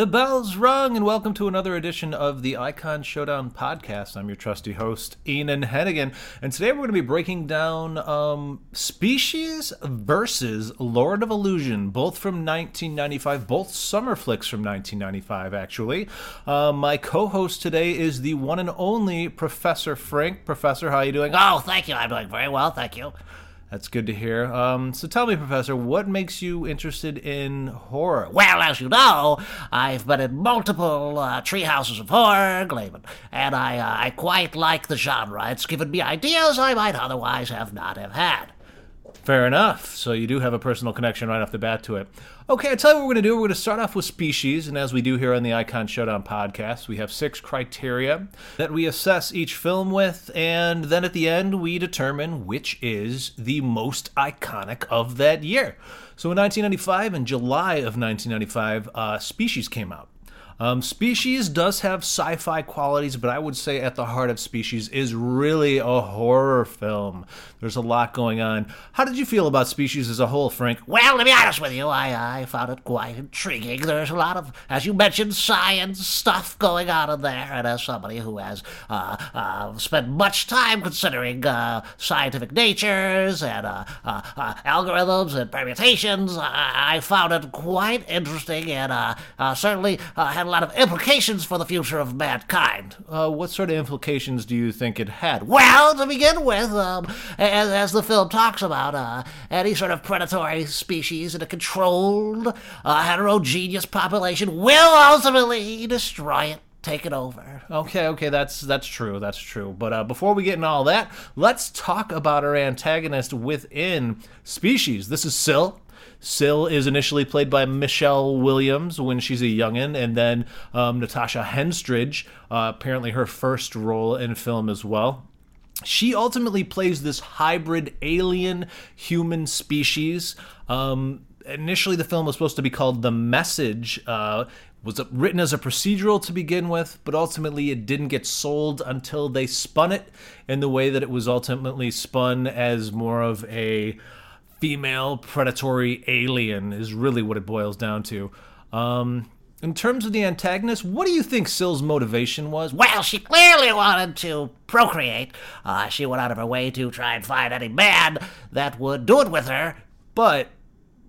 The bells rung, and welcome to another edition of the Icon Showdown podcast. I'm your trusty host, Enan Hennigan, and today we're going to be breaking down um, Species versus Lord of Illusion, both from 1995, both summer flicks from 1995, actually. Uh, my co-host today is the one and only Professor Frank. Professor, how are you doing? Oh, thank you. I'm doing very well, thank you. That's good to hear. Um, so tell me, Professor, what makes you interested in horror? Well, as you know, I've been in multiple uh, tree houses of horror, Gleeman, and I, uh, I quite like the genre. It's given me ideas I might otherwise have not have had. Fair enough. So you do have a personal connection right off the bat to it. Okay, I tell you what we're going to do. We're going to start off with species, and as we do here on the Icon Showdown podcast, we have six criteria that we assess each film with, and then at the end we determine which is the most iconic of that year. So in 1995, in July of 1995, uh, Species came out. Um, Species does have sci fi qualities, but I would say at the heart of Species is really a horror film. There's a lot going on. How did you feel about Species as a whole, Frank? Well, to be honest with you, I, I found it quite intriguing. There's a lot of, as you mentioned, science stuff going on in there, and as somebody who has uh, uh, spent much time considering uh, scientific natures and uh, uh, uh, algorithms and permutations, I, I, found it quite interesting and certainly had a lot of implications for the future of mankind. Uh, what sort of implications do you think it had? Well, to begin with, um, as, as, the film talks about, uh, any sort of predatory species in a controlled, uh, heterogeneous population will ultimately destroy it take it over. Okay, okay, that's that's true, that's true. But uh, before we get into all that, let's talk about our antagonist within Species. This is Sil. Sil is initially played by Michelle Williams when she's a youngin, and then um, Natasha Henstridge, uh, apparently her first role in film as well. She ultimately plays this hybrid alien human species. Um, initially, the film was supposed to be called The Message. Uh, was written as a procedural to begin with, but ultimately it didn't get sold until they spun it in the way that it was ultimately spun as more of a female predatory alien is really what it boils down to. Um, in terms of the antagonist, what do you think Sil's motivation was? Well, she clearly wanted to procreate. Uh, she went out of her way to try and find any man that would do it with her. But,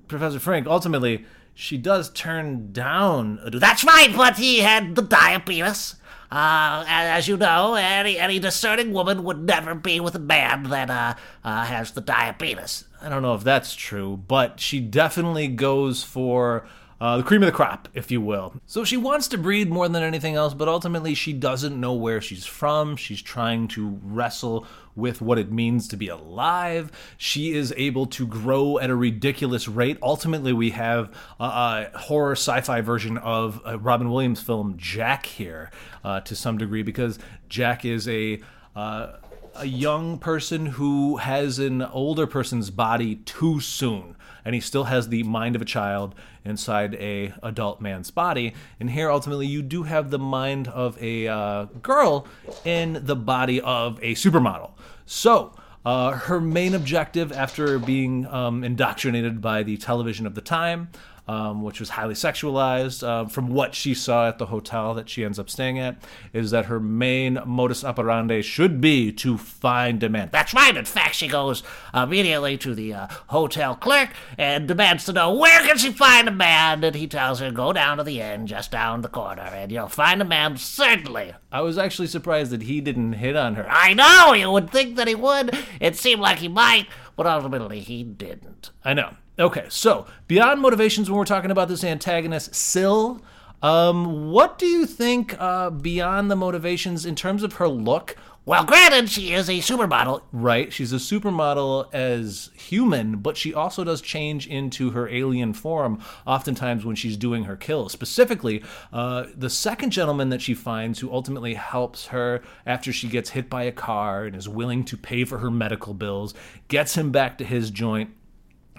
Professor Frank, ultimately, she does turn down. A... That's right, but he had the diabetes. Uh, as you know, any any discerning woman would never be with a man that uh, uh, has the diabetes. I don't know if that's true, but she definitely goes for uh, the cream of the crop, if you will. So she wants to breed more than anything else, but ultimately she doesn't know where she's from. She's trying to wrestle with what it means to be alive. She is able to grow at a ridiculous rate. Ultimately, we have a, a horror sci fi version of Robin Williams film, Jack, here uh, to some degree, because Jack is a. Uh, a young person who has an older person's body too soon and he still has the mind of a child inside a adult man's body. And here ultimately you do have the mind of a uh, girl in the body of a supermodel. So uh, her main objective after being um, indoctrinated by the television of the time um, which was highly sexualized. Uh, from what she saw at the hotel that she ends up staying at, is that her main modus operandi should be to find a man. That's right. In fact, she goes immediately to the uh, hotel clerk and demands to know where can she find a man. And he tells her, go down to the inn just down the corner, and you'll find a man certainly. I was actually surprised that he didn't hit on her. I know. You would think that he would. It seemed like he might, but ultimately he didn't. I know. Okay, so beyond motivations, when we're talking about this antagonist, Sil, um, what do you think uh, beyond the motivations in terms of her look? Well, granted, she is a supermodel. Right, she's a supermodel as human, but she also does change into her alien form oftentimes when she's doing her kills. Specifically, uh, the second gentleman that she finds who ultimately helps her after she gets hit by a car and is willing to pay for her medical bills, gets him back to his joint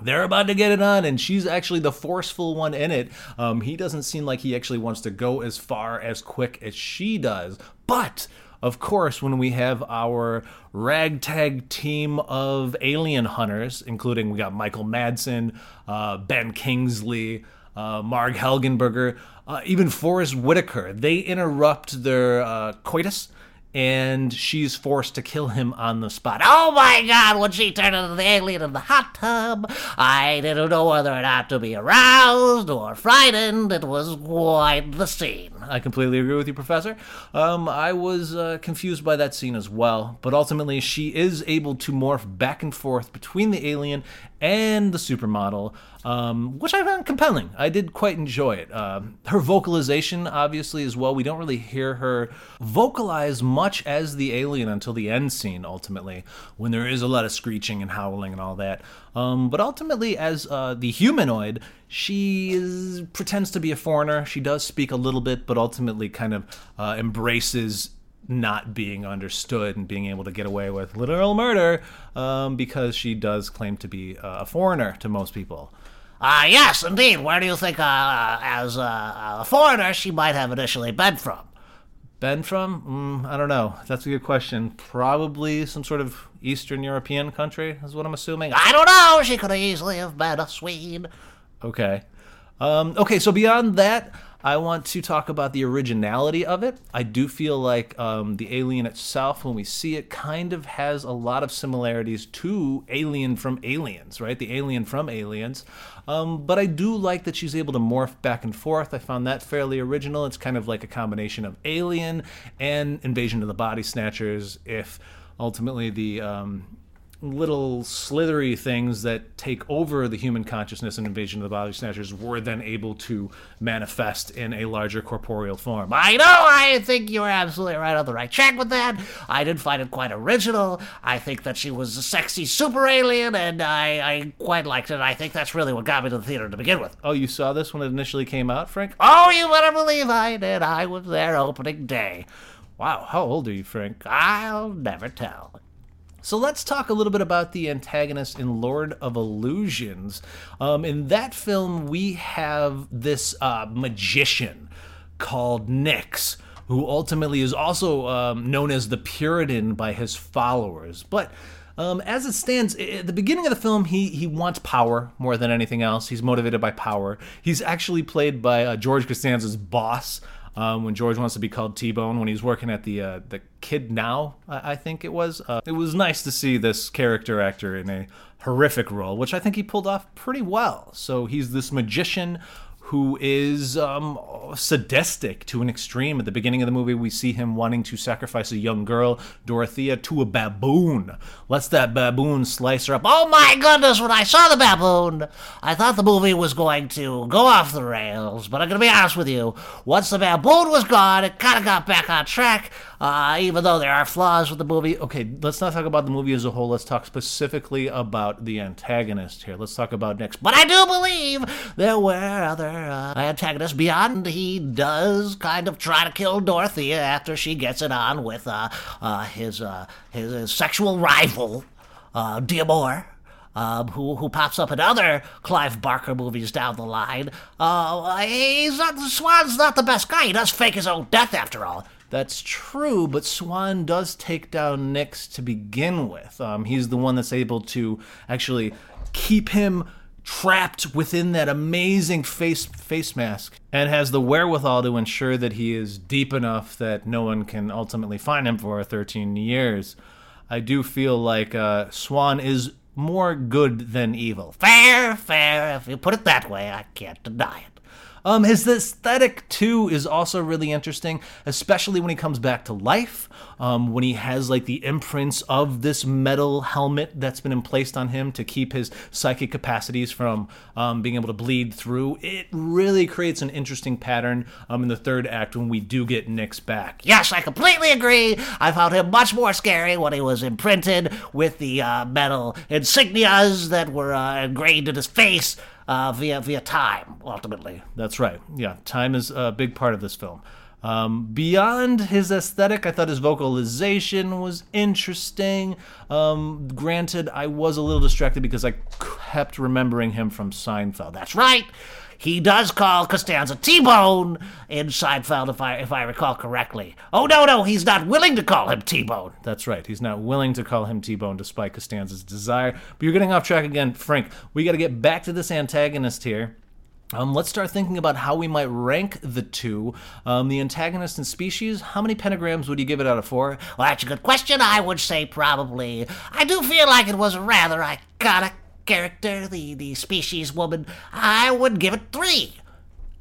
they're about to get it on, and she's actually the forceful one in it. Um, he doesn't seem like he actually wants to go as far as quick as she does. But, of course, when we have our ragtag team of alien hunters, including we got Michael Madsen, uh, Ben Kingsley, uh, Marg Helgenberger, uh, even Forest Whitaker. They interrupt their uh, coitus and she's forced to kill him on the spot. Oh my god, when she turned into the alien in the hot tub, I didn't know whether or not to be aroused or frightened. It was quite the scene. I completely agree with you, Professor. Um, I was uh, confused by that scene as well, but ultimately she is able to morph back and forth between the alien and the supermodel, um, which I found compelling. I did quite enjoy it. Uh, her vocalization, obviously, as well. We don't really hear her vocalize much as the alien until the end scene, ultimately, when there is a lot of screeching and howling and all that. Um, but ultimately, as uh, the humanoid, she is, pretends to be a foreigner. She does speak a little bit, but ultimately kind of uh, embraces not being understood and being able to get away with literal murder um, because she does claim to be a foreigner to most people. Ah, uh, yes, indeed. Where do you think, uh, as uh, a foreigner, she might have initially been from? Been from? Mm, I don't know. That's a good question. Probably some sort of Eastern European country, is what I'm assuming. I don't know. She could easily have been a Swede. Okay. Um, okay, so beyond that, I want to talk about the originality of it. I do feel like um, the Alien itself, when we see it, kind of has a lot of similarities to Alien from Aliens, right? The Alien from Aliens. Um, but I do like that she's able to morph back and forth. I found that fairly original. It's kind of like a combination of Alien and Invasion of the Body Snatchers. If ultimately the um, little slithery things that take over the human consciousness and invasion of the body snatchers were then able to manifest in a larger corporeal form. I know, I think you're absolutely right on the right track with that. I did find it quite original. I think that she was a sexy super alien, and I, I quite liked it. I think that's really what got me to the theater to begin with. Oh, you saw this when it initially came out, Frank? Oh, you better believe I did. I was there opening day. Wow, how old are you, Frank? I'll never tell. So let's talk a little bit about the antagonist in Lord of Illusions. Um, in that film, we have this uh, magician called Nix, who ultimately is also um, known as the Puritan by his followers. But um, as it stands, at the beginning of the film, he he wants power more than anything else. He's motivated by power. He's actually played by uh, George Costanza's boss, um, when George wants to be called T-Bone when he's working at the uh, the Kid Now, I, I think it was. Uh, it was nice to see this character actor in a horrific role, which I think he pulled off pretty well. So he's this magician who is um, sadistic to an extreme. At the beginning of the movie, we see him wanting to sacrifice a young girl, Dorothea, to a baboon. Lets that baboon slice her up. Oh my goodness, when I saw the baboon, I thought the movie was going to go off the rails. But I'm going to be honest with you. Once the baboon was gone, it kind of got back on track. Uh, even though there are flaws with the movie. Okay, let's not talk about the movie as a whole. Let's talk specifically about the antagonist here. Let's talk about Nix. But I do believe there were other uh, antagonists beyond. He does kind of try to kill Dorothea after she gets it on with uh, uh his, uh, his, his sexual rival, uh, D'Amour. Um, who who pops up in other Clive Barker movies down the line. Uh, he's not Swan's not the best guy. He does fake his own death after all. That's true, but Swan does take down Nix to begin with. Um, he's the one that's able to actually keep him trapped within that amazing face face mask and has the wherewithal to ensure that he is deep enough that no one can ultimately find him for 13 years. I do feel like uh, Swan is more good than evil. Fair, fair. If you put it that way, I can't deny it. Um, his aesthetic too is also really interesting, especially when he comes back to life. Um, when he has like the imprints of this metal helmet that's been placed on him to keep his psychic capacities from um, being able to bleed through. It really creates an interesting pattern um, in the third act when we do get Nix back. Yes, I completely agree. I found him much more scary when he was imprinted with the uh, metal insignias that were uh, engraved in his face uh, via via time. Ultimately, that's right. Yeah, time is a big part of this film. Um, beyond his aesthetic, I thought his vocalization was interesting. Um, granted, I was a little distracted because I kept remembering him from Seinfeld. That's right. He does call Costanza T-Bone in Seinfeld, if I if I recall correctly. Oh no, no, he's not willing to call him T-Bone. That's right. He's not willing to call him T-Bone despite Costanza's desire. But you're getting off track again, Frank. We got to get back to this antagonist here. Um, let's start thinking about how we might rank the two. Um, the antagonist and species, how many pentagrams would you give it out of four? Well, that's a good question. I would say probably. I do feel like it was a rather iconic character, the, the species woman. I would give it three.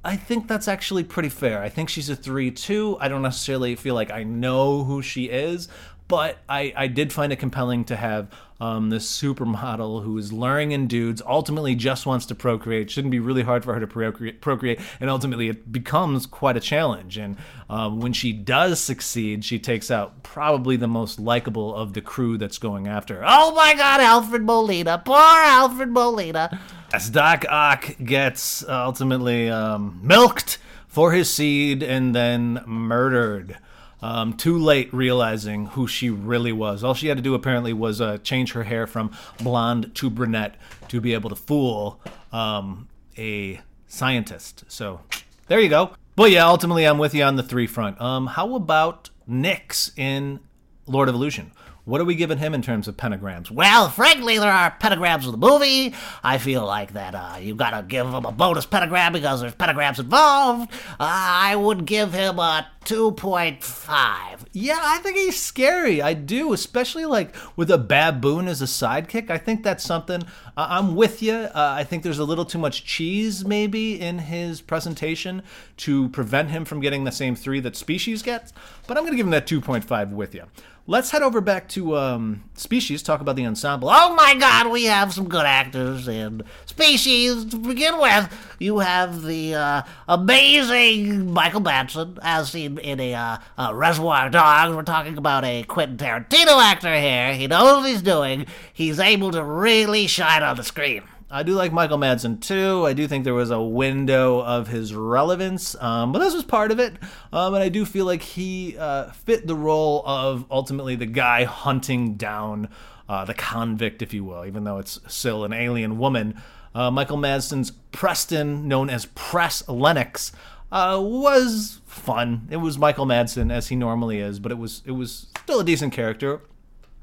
I think that's actually pretty fair. I think she's a 3 2. I don't necessarily feel like I know who she is, but I, I did find it compelling to have um, this supermodel who is luring in dudes, ultimately just wants to procreate. Shouldn't be really hard for her to procreate, procreate and ultimately it becomes quite a challenge. And um, when she does succeed, she takes out probably the most likable of the crew that's going after her. Oh my god, Alfred Molina. Poor Alfred Molina. As Doc Ock gets ultimately um, milked for his seed and then murdered. Um, too late realizing who she really was. All she had to do apparently was uh, change her hair from blonde to brunette to be able to fool um, a scientist. So there you go. But yeah, ultimately I'm with you on the three front. Um, how about Nix in Lord of Illusion? What are we giving him in terms of pentagrams? Well, frankly, there are pentagrams in the movie. I feel like that uh, you've got to give him a bonus pentagram because there's pentagrams involved. Uh, I would give him a 2.5. Yeah, I think he's scary. I do, especially like with a baboon as a sidekick. I think that's something. Uh, I'm with you. Uh, I think there's a little too much cheese maybe in his presentation to prevent him from getting the same three that Species gets. But I'm going to give him that 2.5 with you. Let's head over back to um, Species, talk about the ensemble. Oh my god, we have some good actors in Species. To begin with, you have the uh, amazing Michael Madsen, as seen in a uh, Reservoir Dogs. We're talking about a Quentin Tarantino actor here. He knows what he's doing. He's able to really shine on the screen. I do like Michael Madsen too. I do think there was a window of his relevance, um, but this was part of it. Um, and I do feel like he uh, fit the role of ultimately the guy hunting down uh, the convict, if you will, even though it's still an alien woman. Uh, Michael Madsen's Preston, known as Press Lennox, uh, was fun. It was Michael Madsen as he normally is, but it was it was still a decent character.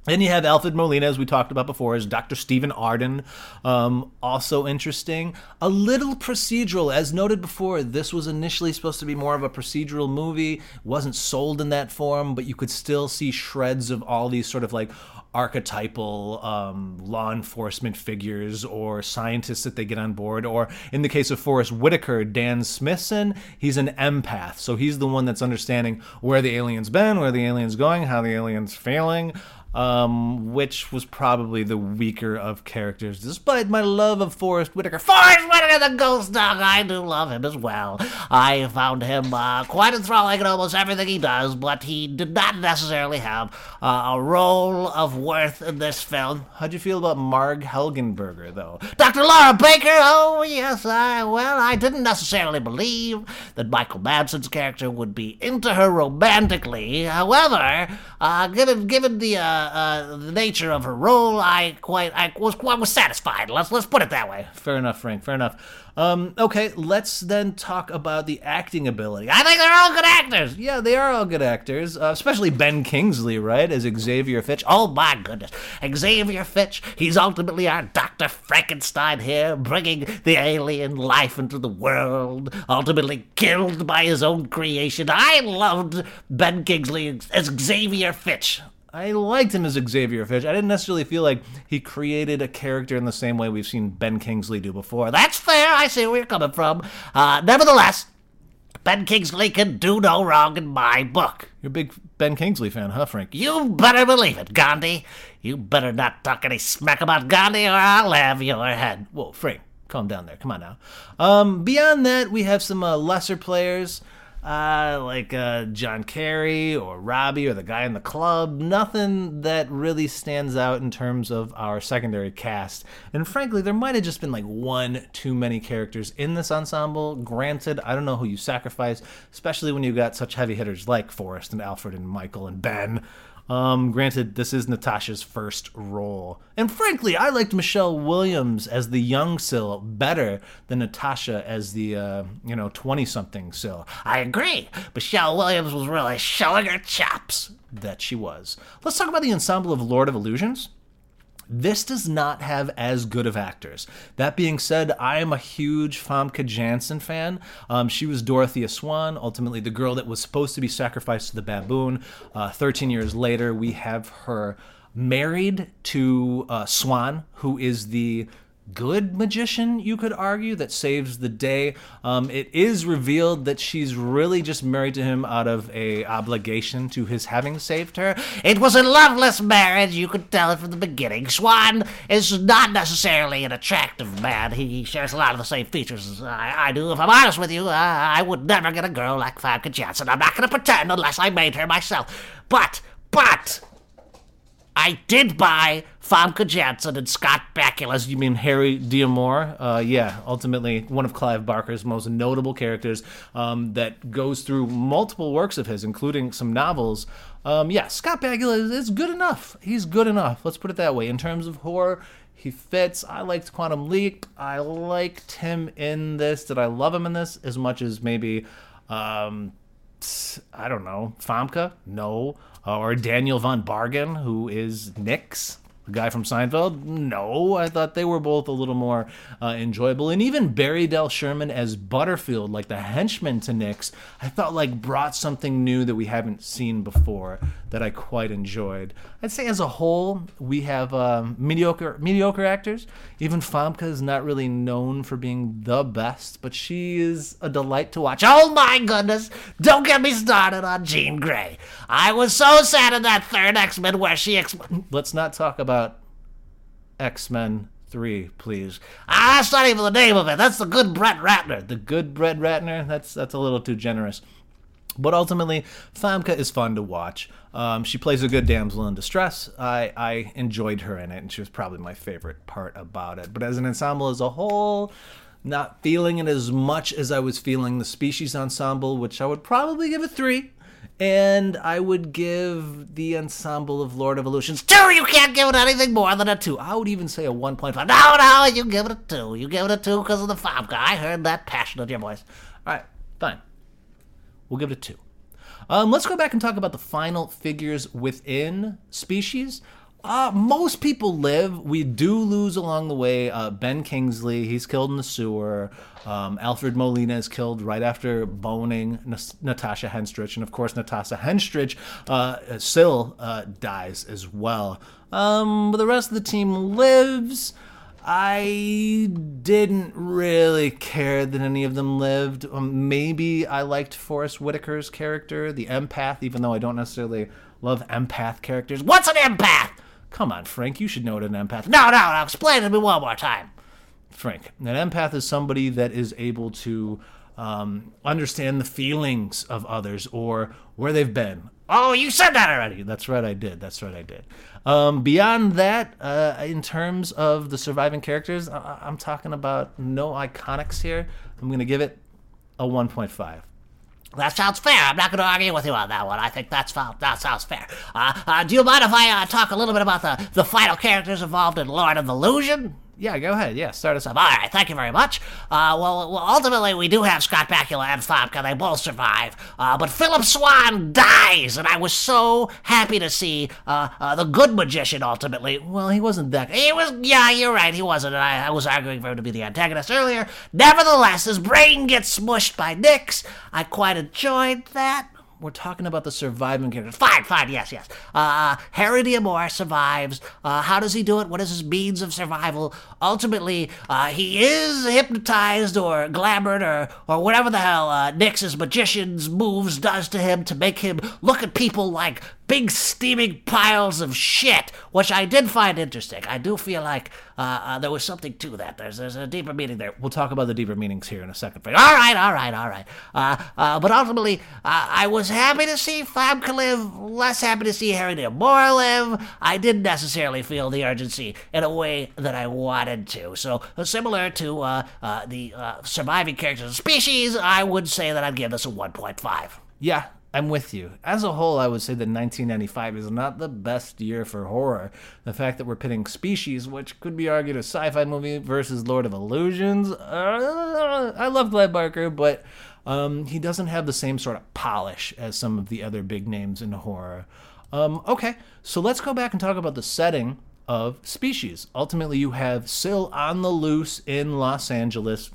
Then you have Alfred Molina, as we talked about before, as Dr. Stephen Arden. Um, also interesting. A little procedural. As noted before, this was initially supposed to be more of a procedural movie. wasn't sold in that form, but you could still see shreds of all these sort of like archetypal um, law enforcement figures or scientists that they get on board. Or in the case of Forest Whitaker, Dan Smithson, he's an empath. So he's the one that's understanding where the alien's been, where the alien's going, how the alien's failing um, which was probably the weaker of characters, despite my love of Forest Whitaker. Forest Whitaker, the ghost dog, I do love him as well. I found him uh, quite enthralling in almost everything he does, but he did not necessarily have uh, a role of worth in this film. How'd you feel about Marg Helgenberger, though? Dr. Laura Baker, oh yes, I, well, I didn't necessarily believe that Michael Madsen's character would be into her romantically. However, uh, given, given the, uh, uh, the nature of her role, I quite I was quite was satisfied. Let's let's put it that way. Fair enough, Frank. Fair enough. Um, okay, let's then talk about the acting ability. I think they're all good actors. Yeah, they are all good actors, uh, especially Ben Kingsley, right, as Xavier Fitch. Oh my goodness, Xavier Fitch. He's ultimately our Doctor Frankenstein here, bringing the alien life into the world. Ultimately killed by his own creation. I loved Ben Kingsley as Xavier Fitch. I liked him as Xavier Fitch. I didn't necessarily feel like he created a character in the same way we've seen Ben Kingsley do before. That's fair. I see where you're coming from. Uh, nevertheless, Ben Kingsley can do no wrong in my book. You're a big Ben Kingsley fan, huh, Frank? You better believe it, Gandhi. You better not talk any smack about Gandhi or I'll have your head. Whoa, Frank, calm down there. Come on now. Um, beyond that, we have some uh, lesser players uh, like uh, John Kerry or Robbie or the guy in the club. Nothing that really stands out in terms of our secondary cast. And frankly, there might have just been like one too many characters in this ensemble. Granted, I don't know who you sacrifice, especially when you've got such heavy hitters like Forest and Alfred and Michael and Ben. Um, granted, this is Natasha's first role. And frankly, I liked Michelle Williams as the young Sil better than Natasha as the, uh, you know, 20 something Sil. I agree. Michelle Williams was really showing her chops. That she was. Let's talk about the ensemble of Lord of Illusions. This does not have as good of actors. That being said, I am a huge Famke Janssen fan. Um, she was Dorothea Swan, ultimately the girl that was supposed to be sacrificed to the baboon. Uh, 13 years later, we have her married to uh, Swan, who is the good magician, you could argue, that saves the day. Um, it is revealed that she's really just married to him out of a obligation to his having saved her. It was a loveless marriage, you could tell it from the beginning. Swan is not necessarily an attractive man. He shares a lot of the same features as I, I do. If I'm honest with you, I would never get a girl like Famke Janssen. I'm not going to pretend unless I made her myself. But, but, I did buy Famke Janssen and Scott Bakula's. You mean Harry D'Amour? Uh, yeah, ultimately one of Clive Barker's most notable characters um, that goes through multiple works of his, including some novels. Um, yeah, Scott Bakula is, is good enough. He's good enough. Let's put it that way. In terms of horror, he fits. I liked Quantum Leap. I liked him in this. Did I love him in this as much as maybe? Um, I don't know, Famke? No. Uh, or Daniel von Bargen, who is Nix, the guy from Seinfeld? No, I thought they were both a little more uh, enjoyable. And even Barry Del Sherman as Butterfield, like the henchman to Nix, I felt like brought something new that we haven't seen before that I quite enjoyed. I'd say as a whole, we have um, mediocre mediocre actors. Even Famke is not really known for being the best, but she is a delight to watch. Oh my goodness! Don't get me started on Jean Grey. I was so sad in that third X Men where she. Ex- Let's not talk about X Men 3, please. Ah, that's not even the name of it. That's the good Brett Ratner. The good Brett Ratner, that's, that's a little too generous. But ultimately, Famke is fun to watch. Um, she plays a good damsel in distress. I, I enjoyed her in it, and she was probably my favorite part about it. But as an ensemble as a whole, not feeling it as much as I was feeling the Species Ensemble, which I would probably give a three. And I would give the ensemble of Lord of Illusions Two, you can't give it anything more than a two. I would even say a 1.5. No, no, you give it a two. You give it a two because of the Famke. I heard that passion in your voice. All right, fine. We'll give it a two. Um, let's go back and talk about the final figures within species. Uh, most people live. We do lose along the way. Uh, ben Kingsley, he's killed in the sewer. Um, Alfred Molina is killed right after boning N- Natasha Henstridge. And of course, Natasha Henstridge uh, still uh, dies as well. Um, but the rest of the team lives. I didn't really care that any of them lived. Um, maybe I liked Forest Whitaker's character, the empath, even though I don't necessarily love empath characters. What's an empath? Come on, Frank, you should know what an empath is. No, no, no. Explain it to me one more time. Frank, an empath is somebody that is able to um, understand the feelings of others or where they've been. Oh, you said that already. That's right, I did. That's right, I did. Um, beyond that, uh, in terms of the surviving characters, I- I'm talking about no iconics here. I'm going to give it a 1.5. That sounds fair. I'm not going to argue with you on that one. I think that's that sounds fair. Uh, uh, do you mind if I uh, talk a little bit about the, the final characters involved in Lord of Illusion? Yeah, go ahead. Yeah, start us off. All right, thank you very much. Uh, well, well, ultimately, we do have Scott Bakula and Famke. They both survive. Uh, but Philip Swan dies, and I was so happy to see uh, uh, the good magician ultimately. Well, he wasn't that. He was, yeah, you're right, he wasn't. And I, I was arguing for him to be the antagonist earlier. Nevertheless, his brain gets smushed by Nix. I quite enjoyed that. We're talking about the surviving characters. Fine, fine, yes, yes. Uh, Harry D'Amour survives. Uh, how does he do it? What is his means of survival? Ultimately, uh, he is hypnotized or glamored or, or whatever the hell uh, Nix's magician's moves does to him to make him look at people like big steaming piles of shit, which I did find interesting. I do feel like uh, uh, there was something to that. There's, there's a deeper meaning there. We'll talk about the deeper meanings here in a second. All right, all right, all right. Uh, uh, but ultimately, uh, I was happy to see Famke live, less happy to see Harry D'Amour live. I didn't necessarily feel the urgency in a way that I wanted to. So, uh, similar to uh, uh, the uh, surviving characters of species, I would say that I'd give this a 1.5. Yeah, I'm with you. As a whole, I would say that 1995 is not the best year for horror. The fact that we're pitting Species, which could be argued a sci-fi movie, versus Lord of Illusions. Uh, I love Clive Barker, but um, he doesn't have the same sort of polish as some of the other big names in horror. Um, okay, so let's go back and talk about the setting of Species. Ultimately, you have Sil on the loose in Los Angeles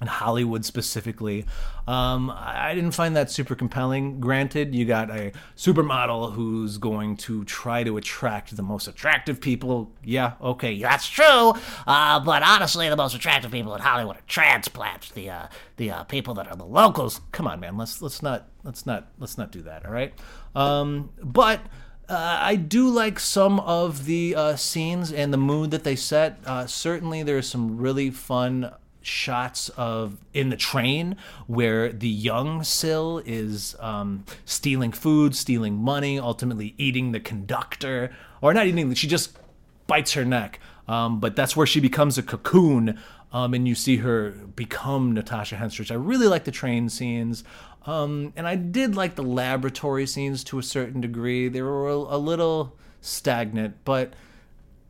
and Hollywood specifically. Um, I didn't find that super compelling. Granted, you got a supermodel who's going to try to attract the most attractive people. Yeah, okay, That's true, uh, but honestly, the most attractive people in Hollywood are transplants. The uh, the uh, people that are the locals. come on, man. Let's let's not let's not let's not do that. All right. Um, but uh, I do like some of the uh, scenes and the mood that they set. Uh, certainly, there's some really fun shots of in the train where the young Sil is um, stealing food, stealing money, ultimately eating the conductor, or not eating. She just bites her neck. Um, but that's where she becomes a cocoon, um, and you see her become Natasha Henstridge. I really like the train scenes, um, and I did like the laboratory scenes to a certain degree. They were a little stagnant, but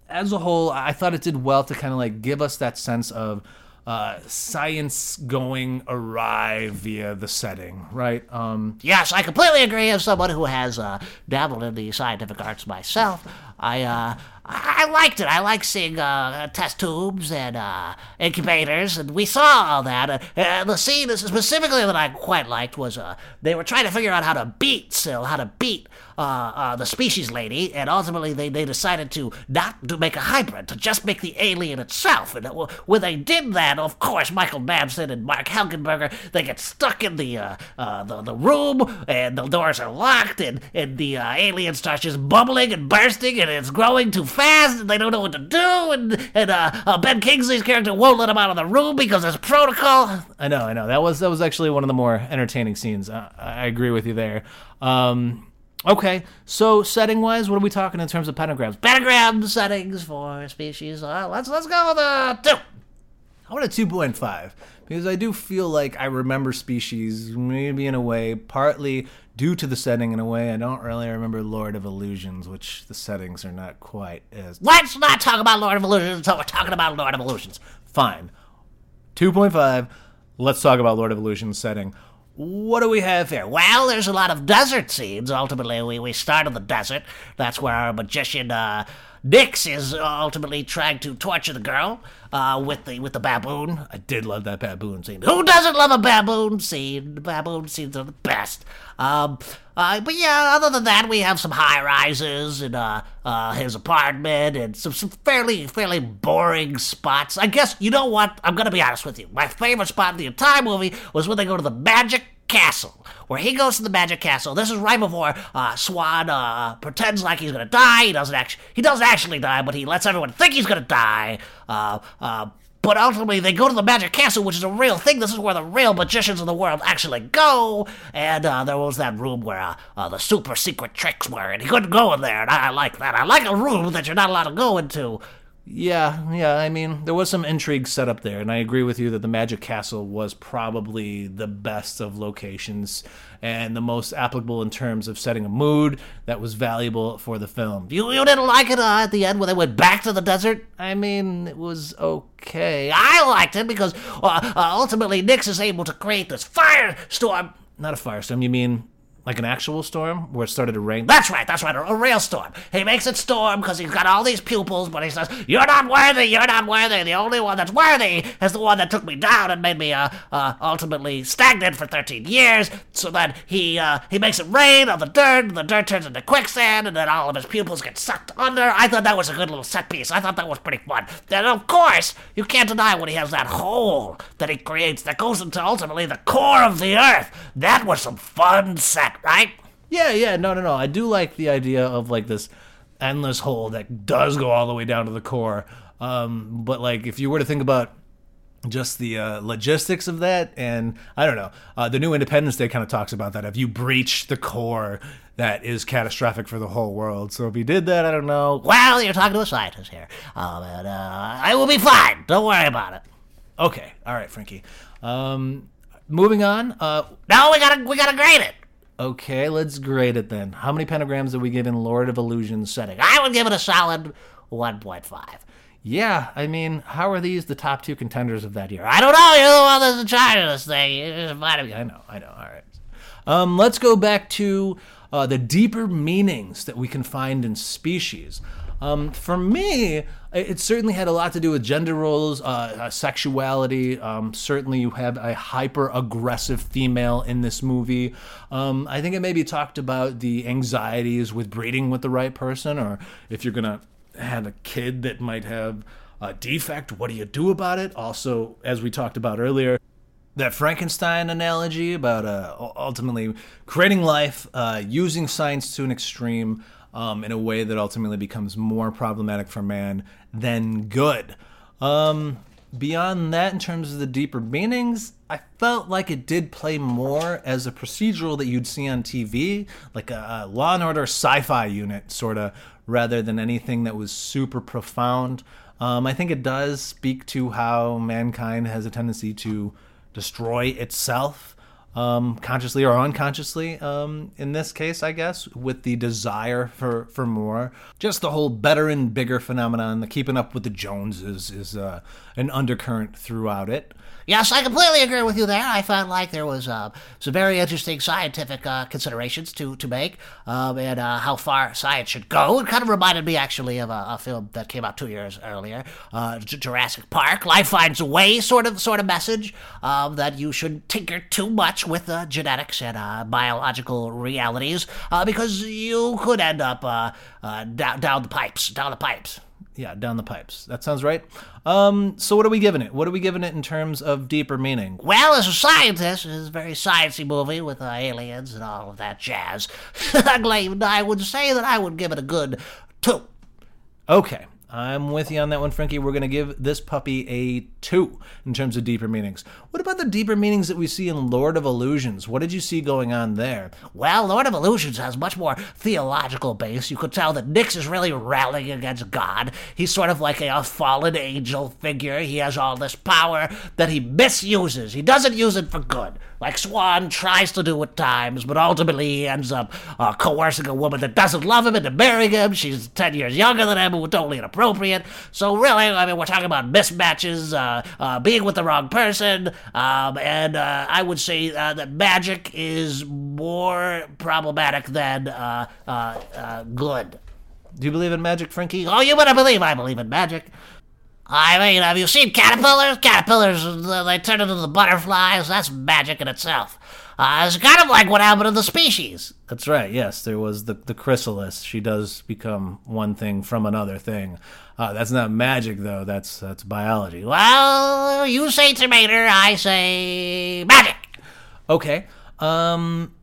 as a whole, I thought it did well to kind of like give us that sense of uh, science going awry via the setting, right? Um, Yes, I completely agree. As someone who has uh, dabbled in the scientific arts myself, I uh, I liked it. I like seeing uh, test tubes and uh, incubators, and we saw all that. Uh, uh, the scene specifically that I quite liked was uh, they were trying to figure out how to beat Sil, how to beat uh, uh, the species lady, and ultimately they, they decided to not to make a hybrid, to just make the alien itself. And when they did that, of course, Michael Madsen and Marg Helgenberger they get stuck in the the, the room, and the doors are locked, and, and the alien starts just bubbling and bursting, and it's growing too fast, and they don't know what to do, and and uh, uh, Ben Kingsley's character won't let him out of the room because there's protocol. I know, I know. That was that was actually one of the more entertaining scenes. I, I agree with you there. Um, okay, so setting wise, what are we talking in terms of pentagrams? Pentagram settings for species. Uh, let's let's go with a two. I want a two point five because I do feel like I remember Species maybe in a way partly due to the setting. In a way, I don't really remember Lord of Illusions, which the settings are not quite as Let's not talk about Lord of Illusions until we're talking about Lord of Illusions. fine. Two point five. Let's talk about Lord of Illusions setting. What do we have here? Well, there's a lot of desert scenes. Ultimately, we, we start in the desert. That's where our magician uh, Nix is ultimately trying to torture the girl uh, with the with the baboon. I did love that baboon scene. Who doesn't love a baboon scene? The baboon scenes are the best. Um, uh, but yeah, other than that, we have some high rises and uh, uh, his apartment and some, some fairly fairly boring spots. I guess you know what? I'm gonna be honest with you. My favorite spot in the entire movie was when they go to the magic castle, where he goes to the magic castle. This is right before uh, Swan uh, pretends like he's gonna die. He doesn't actually he doesn't actually die, but he lets everyone think he's gonna die. Uh, uh, but ultimately, they go to the magic castle, which is a real thing. This is where the real magicians of the world actually go. And uh, there was that room where uh, the super secret tricks were, and he couldn't go in there. And I like that. I like a room that you're not allowed to go into. Yeah, yeah. I mean, there was some intrigue set up there, and I agree with you that the Magic Castle was probably the best of locations and the most applicable in terms of setting a mood that was valuable for the film. You, you didn't like it uh, at the end when they went back to the desert? I mean, it was okay. I liked it because uh, uh, ultimately Nix is able to create this firestorm. Not a firestorm. You mean like an actual storm where it started to rain? That's right, that's right, a, a real storm. He makes it storm because he's got all these pupils, but he says, You're not worthy, you're not worthy. The only one that's worthy is the one that took me down and made me uh, uh, ultimately stagnant for 13 years. So then he uh, he makes it rain on the dirt, and the dirt turns into quicksand, and then all of his pupils get sucked under. I thought that was a good little set piece. I thought that was pretty fun. Then, of course, you can't deny when he has that hole that he creates that goes into ultimately the core of the earth. That was some fun set, right? Yeah, yeah, no, no, no. I do like the idea of like this endless hole that does go all the way down to the core. Um, but like, if you were to think about just the uh, logistics of that, and I don't know, uh, the new Independence Day kind of talks about that. If you breach the core, that is catastrophic for the whole world. So if you did that, I don't know. Well, you're talking to a scientist here. Um, and, uh, I will be fine. Don't worry about it. Okay, all right, Frankie. Um, moving on. Uh, No, we gotta we gotta grade it. Okay, let's grade it then. How many pentagrams did we give in Lord of Illusions setting? I would give it a solid 1.5. Yeah, I mean, how are these the top two contenders of that year? I don't know. You're the one that's in charge of this thing. You just invited me. I know, I know. All right. Um, let's go back to uh, the deeper meanings that we can find in species. Um, for me, it certainly had a lot to do with gender roles, uh, uh, sexuality. Um, certainly, you have a hyper aggressive female in this movie. Um, I think it maybe talked about the anxieties with breeding with the right person, or if you're gonna have a kid that might have a defect, what do you do about it? Also, as we talked about earlier, that Frankenstein analogy about uh, ultimately creating life, uh, using science to an extreme um, in a way that ultimately becomes more problematic for man than good. Um, beyond that, in terms of the deeper meanings, I felt like it did play more as a procedural that you'd see on TV, like a, a Law and Order sci-fi unit, sort of, rather than anything that was super profound. Um, I think it does speak to how mankind has a tendency to destroy itself um, consciously or unconsciously. Um, in this case, I guess, with the desire for for more. Just the whole better and bigger phenomenon, the keeping up with the Joneses, is uh, an undercurrent throughout it. Yes, I completely agree with you there. I felt like there was uh, some very interesting scientific uh, considerations to to make, um, and uh, how far science should go. It kind of reminded me actually of a, a film that came out two years earlier, uh, Jurassic Park. Life finds a way, sort of sort of message um, that you shouldn't tinker too much with uh, genetics and uh, biological realities because you could end up down, down the pipes, down the pipes yeah, down the pipes. That sounds right. Um, so what are we giving it? What are we giving it in terms of deeper meaning? Well, as a scientist, it's a very sciencey movie with uh, aliens and all of that jazz. I would say that I would give it a good two. Okay. I'm with you on that one, Frankie. We're going to give this puppy a two in terms of deeper meanings. What about the deeper meanings that we see in Lord of Illusions? What did you see going on there? Well, Lord of Illusions has much more theological base. You could tell that Nix is really rallying against God. He's sort of like a fallen angel figure. He has all this power that he misuses. He doesn't use it for good like Swan tries to do at times, but ultimately he ends up uh, coercing a woman that doesn't love him into marrying him. She's 10 years younger than him, and totally inappropriate. So, really, I mean, we're talking about mismatches, uh, uh, being with the wrong person, um, and uh, I would say uh, that magic is more problematic than uh, good. Do you believe in magic, Frankie? Oh, you better believe I believe in magic. I mean, have you seen caterpillars? Caterpillars, they turn into the butterflies. That's magic in itself. Uh, it's kind of like what happened to the species. That's right. Yes, there was the the chrysalis. She does become one thing from another thing. Uh, that's not magic, though. That's that's biology. Well, you say tomato, I say magic. Okay. Um,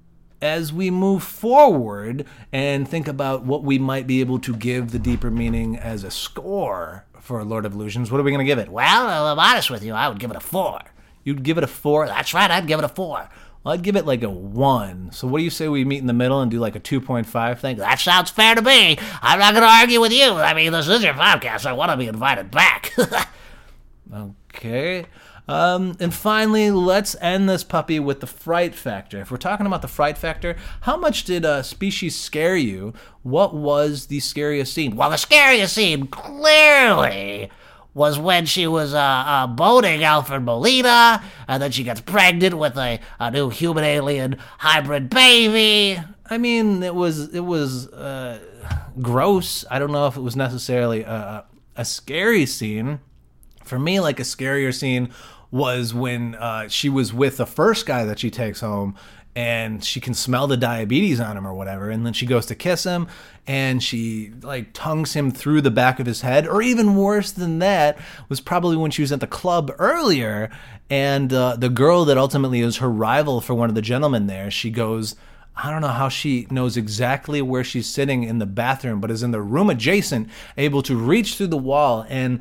as we move forward and think about what we might be able to give the deeper meaning as a score for Lord of Illusions. What are we going to give it? Well, I'm honest with you. I would give it a four. You'd give it a four? That's right. I'd give it a four. Well, I'd give it like a one. So what do you say we meet in the middle and do like a 2.5 thing? That sounds fair to me. I'm not going to argue with you. I mean, this is your podcast. I want to be invited back. okay. Um, and finally, let's end this puppy with the fright factor. If we're talking about the fright factor, how much did a species scare you? What was the scariest scene? Well, the scariest scene clearly was when she was uh, uh, boating Alfred Molina, and then she gets pregnant with a, a new human alien hybrid baby. I mean, it was it was uh, gross. I don't know if it was necessarily a, a scary scene. For me, like a scarier scene was when uh, she was with the first guy that she takes home and she can smell the diabetes on him or whatever and then she goes to kiss him and she like tongues him through the back of his head or even worse than that was probably when she was at the club earlier and uh, the girl that ultimately is her rival for one of the gentlemen there she goes I don't know how she knows exactly where she's sitting in the bathroom, but is in the room adjacent, able to reach through the wall and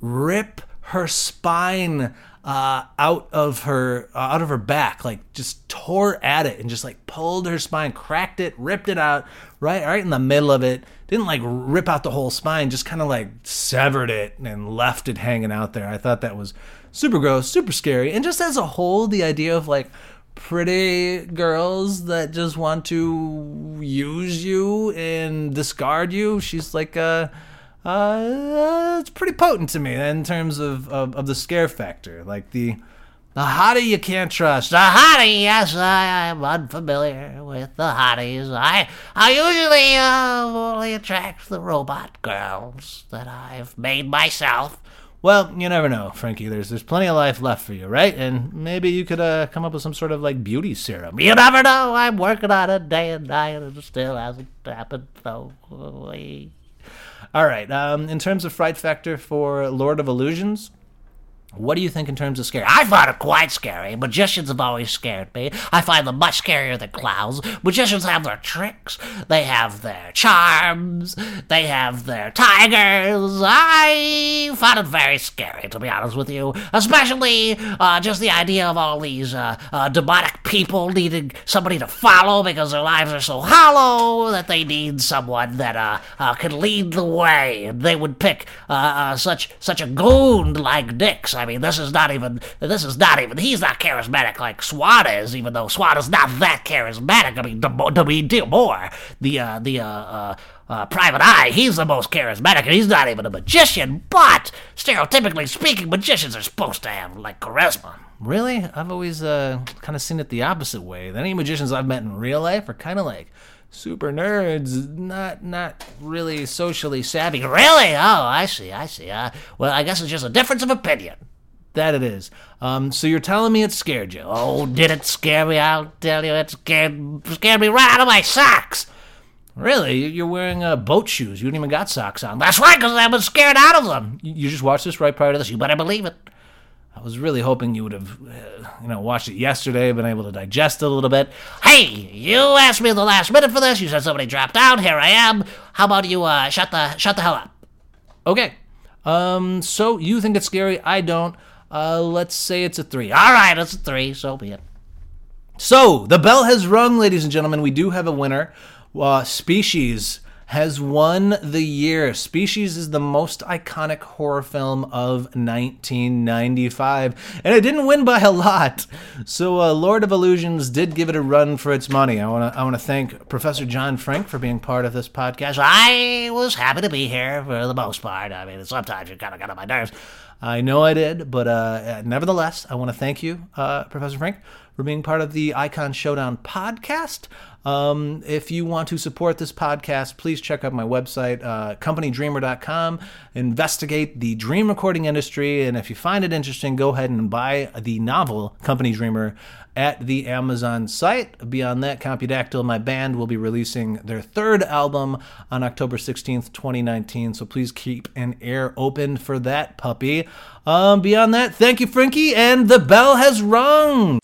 rip her spine uh, out of her uh, out of her back, like just tore at it and just like pulled her spine, cracked it, ripped it out right right in the middle of it. Didn't like rip out the whole spine, just kind of like severed it and left it hanging out there. I thought that was super gross, super scary, and just as a whole, the idea of like pretty girls that just want to use you and discard you. She's like a uh, it's pretty potent to me in terms of, of, of, the scare factor. Like the The hottie you can't trust. The hottie, yes, I am unfamiliar with the hotties. I I usually uh, only attract the robot girls that I've made myself. Well, you never know, Frankie. There's there's plenty of life left for you, right? And maybe you could uh, come up with some sort of like beauty serum. You never know. I'm working on it day and night, and it still hasn't happened. So, All right. Um, in terms of fright factor for Lord of Illusions, what do you think in terms of scary? I find it quite scary. Magicians have always scared me. I find them much scarier than clowns. Magicians have their tricks, they have their charms, they have their tigers. I find it very scary, to be honest with you. Especially uh, just the idea of all these uh, uh, demonic people needing somebody to follow because their lives are so hollow that they need someone that uh, uh, can lead the way. And they would pick uh, uh, such such a goon like Nix. I mean, this is not even. This is not even. He's not charismatic like Swann is, even though Swann is not that charismatic. I mean, to, to be D'Amour, the uh, the uh, uh, uh, Private Eye, he's the most charismatic, and he's not even a magician. But stereotypically speaking, magicians are supposed to have like charisma. Really? I've always uh, kind of seen it the opposite way. The any magicians I've met in real life are kind of like super nerds, not not really socially savvy. Really? Oh, I see. I see. Uh, well, I guess it's just a difference of opinion. That it is. Um, so you're telling me it scared you? Oh, did it scare me? I'll tell you, it scared scared me right out of my socks. Really? You're wearing uh, boat shoes. You didn't even got socks on. That's right, because I was scared out of them. You just watched this right prior to this. You better believe it. I was really hoping you would have, uh, you know, watched it yesterday, been able to digest it a little bit. Hey, you asked me at the last minute for this. You said somebody dropped out. Here I am. How about you uh, shut the shut the hell up? Okay. Um. So you think it's scary? I don't. Uh. Let's say it's a three. All right, it's a three. So be it. So the bell has rung, ladies and gentlemen. We do have a winner. Uh, Species has won the year. Species is the most iconic horror film of 1995, and it didn't win by a lot. So uh, Lord of Illusions did give it a run for its money. I want to I want to thank Professor John Frank for being part of this podcast. I was happy to be here for the most part. I mean, sometimes you kind of got on my nerves. I know I did, but uh, nevertheless, I want to thank you, uh, Professor Frank, for being part of the Icon Showdown podcast. Um, if you want to support this podcast, please check out my website, uh, companydreamer.com. Investigate the dream recording industry, and if you find it interesting, go ahead and buy the novel Company Dreamer at the Amazon site. Beyond that, Compudactyl, my band, will be releasing their third album on October 16th, 2019. So please keep an ear open for that puppy. Um, beyond that, thank you, Frankie, and the bell has rung.